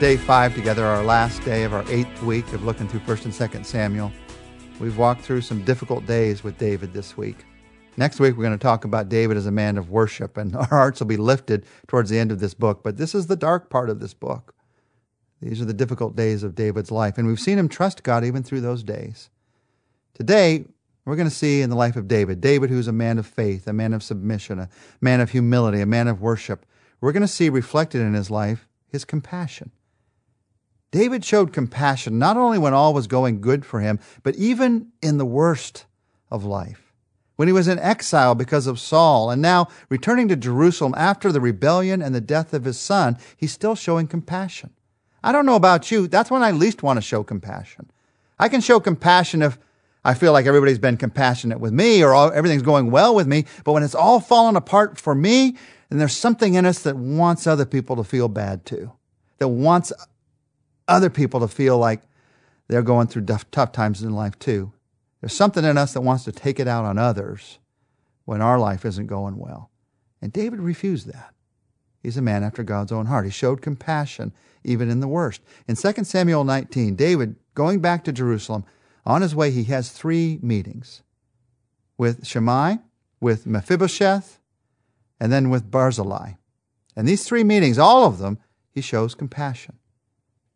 day five together, our last day of our eighth week of looking through 1st and 2nd Samuel. We've walked through some difficult days with David this week. Next week, we're going to talk about David as a man of worship, and our hearts will be lifted towards the end of this book. But this is the dark part of this book. These are the difficult days of David's life, and we've seen him trust God even through those days. Today, we're going to see in the life of David, David who's a man of faith, a man of submission, a man of humility, a man of worship. We're going to see reflected in his life his compassion. David showed compassion not only when all was going good for him, but even in the worst of life. When he was in exile because of Saul, and now returning to Jerusalem after the rebellion and the death of his son, he's still showing compassion. I don't know about you, that's when I least want to show compassion. I can show compassion if I feel like everybody's been compassionate with me or all, everything's going well with me, but when it's all fallen apart for me, then there's something in us that wants other people to feel bad too, that wants other people to feel like they're going through tough times in life too. There's something in us that wants to take it out on others when our life isn't going well. And David refused that. He's a man after God's own heart. He showed compassion even in the worst. In 2 Samuel 19, David, going back to Jerusalem, on his way, he has three meetings with Shimei, with Mephibosheth, and then with Barzillai. And these three meetings, all of them, he shows compassion.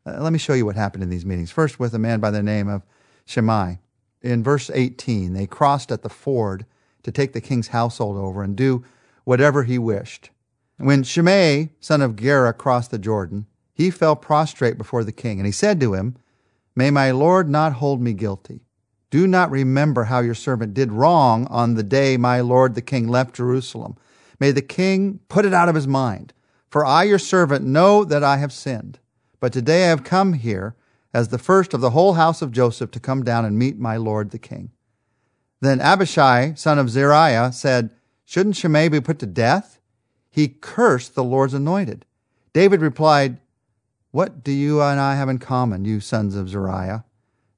Uh, let me show you what happened in these meetings. First, with a man by the name of Shimei. In verse 18, they crossed at the ford to take the king's household over and do whatever he wished. When Shimei, son of Gera, crossed the Jordan, he fell prostrate before the king, and he said to him, May my Lord not hold me guilty. Do not remember how your servant did wrong on the day my Lord the king left Jerusalem. May the king put it out of his mind. For I, your servant, know that I have sinned. But today I have come here as the first of the whole house of Joseph to come down and meet my lord the king. Then Abishai, son of Zeruiah, said, Shouldn't Shimei be put to death? He cursed the Lord's anointed. David replied, What do you and I have in common, you sons of Zeruiah?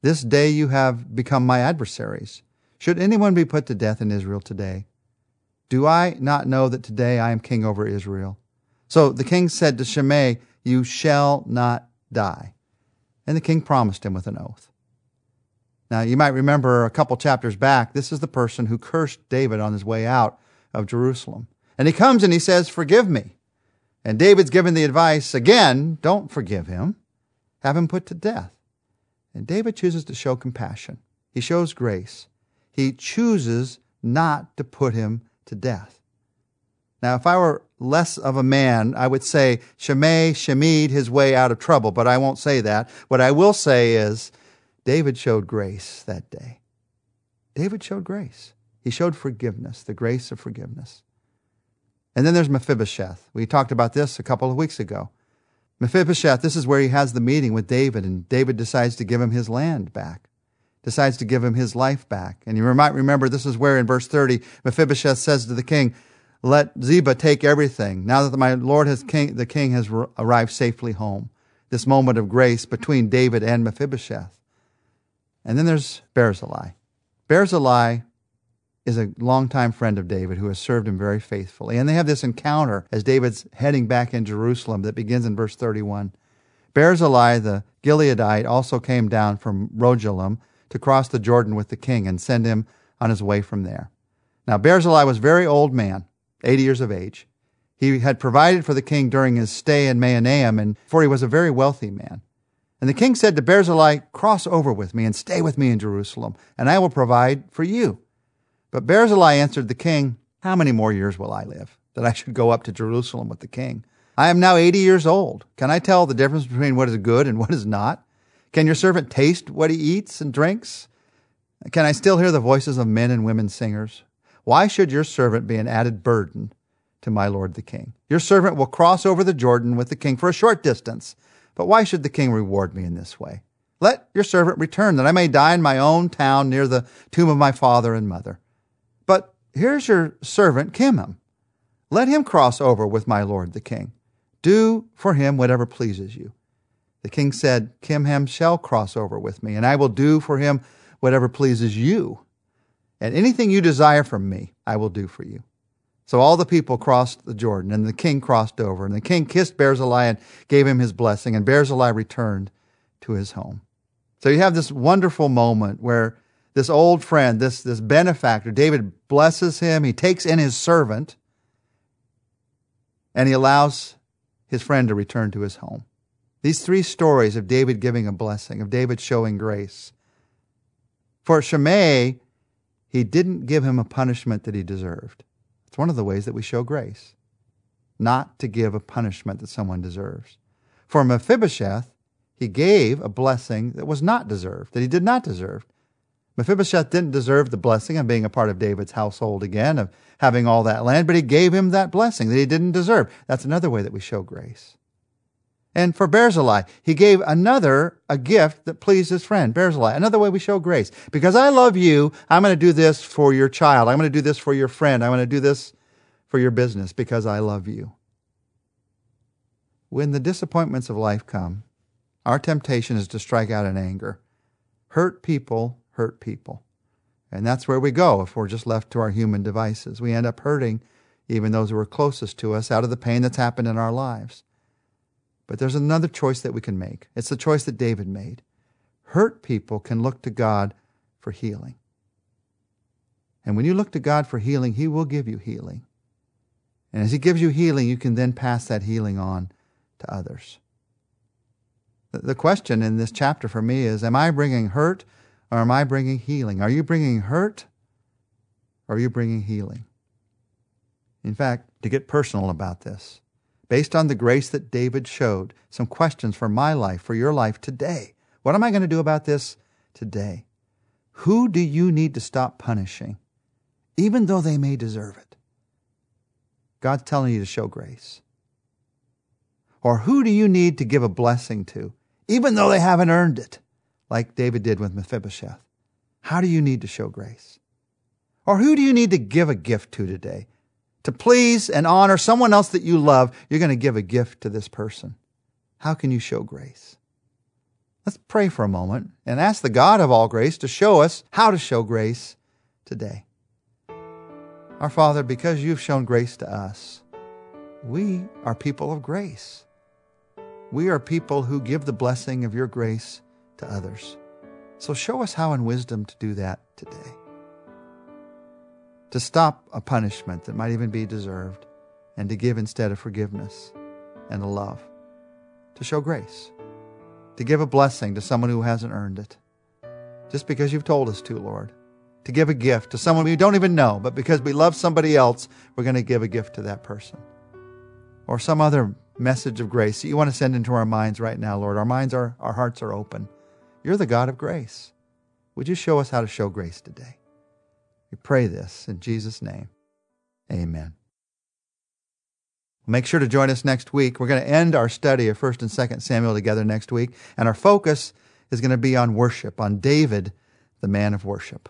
This day you have become my adversaries. Should anyone be put to death in Israel today? Do I not know that today I am king over Israel? So the king said to Shimei, you shall not die. And the king promised him with an oath. Now, you might remember a couple chapters back, this is the person who cursed David on his way out of Jerusalem. And he comes and he says, Forgive me. And David's given the advice again, don't forgive him, have him put to death. And David chooses to show compassion. He shows grace. He chooses not to put him to death. Now, if I were less of a man, I would say Shimei Shemed his way out of trouble, but I won't say that. What I will say is David showed grace that day. David showed grace. He showed forgiveness, the grace of forgiveness. And then there's Mephibosheth. We talked about this a couple of weeks ago. Mephibosheth, this is where he has the meeting with David, and David decides to give him his land back, decides to give him his life back. And you might remember this is where in verse 30, Mephibosheth says to the king, let Ziba take everything. Now that my Lord has king, the king has arrived safely home. This moment of grace between David and Mephibosheth. And then there's Barzillai. Barzillai is a longtime friend of David who has served him very faithfully. And they have this encounter as David's heading back in Jerusalem that begins in verse 31. Barzillai the Gileadite also came down from Rogelim to cross the Jordan with the king and send him on his way from there. Now Barzillai was a very old man 80 years of age. He had provided for the king during his stay in Mahanaim, and for he was a very wealthy man. And the king said to Barzillai, Cross over with me and stay with me in Jerusalem, and I will provide for you. But Barzillai answered the king, How many more years will I live, that I should go up to Jerusalem with the king? I am now 80 years old. Can I tell the difference between what is good and what is not? Can your servant taste what he eats and drinks? Can I still hear the voices of men and women singers? Why should your servant be an added burden to my lord the king? Your servant will cross over the Jordan with the king for a short distance, but why should the king reward me in this way? Let your servant return, that I may die in my own town near the tomb of my father and mother. But here's your servant Kimham. Let him cross over with my lord the king. Do for him whatever pleases you. The king said, Kimham shall cross over with me, and I will do for him whatever pleases you. And anything you desire from me, I will do for you. So all the people crossed the Jordan, and the king crossed over, and the king kissed Barzillai and gave him his blessing, and Barzillai returned to his home. So you have this wonderful moment where this old friend, this, this benefactor, David blesses him, he takes in his servant, and he allows his friend to return to his home. These three stories of David giving a blessing, of David showing grace. For Shimei, he didn't give him a punishment that he deserved. It's one of the ways that we show grace, not to give a punishment that someone deserves. For Mephibosheth, he gave a blessing that was not deserved, that he did not deserve. Mephibosheth didn't deserve the blessing of being a part of David's household again, of having all that land, but he gave him that blessing that he didn't deserve. That's another way that we show grace. And for Barzillai, he gave another a gift that pleased his friend, Barzillai. Another way we show grace. Because I love you, I'm going to do this for your child. I'm going to do this for your friend. I'm going to do this for your business because I love you. When the disappointments of life come, our temptation is to strike out in anger. Hurt people hurt people. And that's where we go if we're just left to our human devices. We end up hurting even those who are closest to us out of the pain that's happened in our lives. But there's another choice that we can make. It's the choice that David made. Hurt people can look to God for healing. And when you look to God for healing, He will give you healing. And as He gives you healing, you can then pass that healing on to others. The question in this chapter for me is Am I bringing hurt or am I bringing healing? Are you bringing hurt or are you bringing healing? In fact, to get personal about this, based on the grace that David showed, some questions for my life, for your life today. What am I going to do about this today? Who do you need to stop punishing, even though they may deserve it? God's telling you to show grace. Or who do you need to give a blessing to, even though they haven't earned it, like David did with Mephibosheth? How do you need to show grace? Or who do you need to give a gift to today? To please and honor someone else that you love, you're going to give a gift to this person. How can you show grace? Let's pray for a moment and ask the God of all grace to show us how to show grace today. Our Father, because you've shown grace to us, we are people of grace. We are people who give the blessing of your grace to others. So show us how in wisdom to do that today. To stop a punishment that might even be deserved and to give instead of forgiveness and a love. To show grace. To give a blessing to someone who hasn't earned it. Just because you've told us to, Lord. To give a gift to someone we don't even know, but because we love somebody else, we're going to give a gift to that person. Or some other message of grace that you want to send into our minds right now, Lord. Our minds are, our hearts are open. You're the God of grace. Would you show us how to show grace today? We pray this in Jesus' name. Amen. Make sure to join us next week. We're going to end our study of 1st and 2nd Samuel together next week, and our focus is going to be on worship, on David, the man of worship.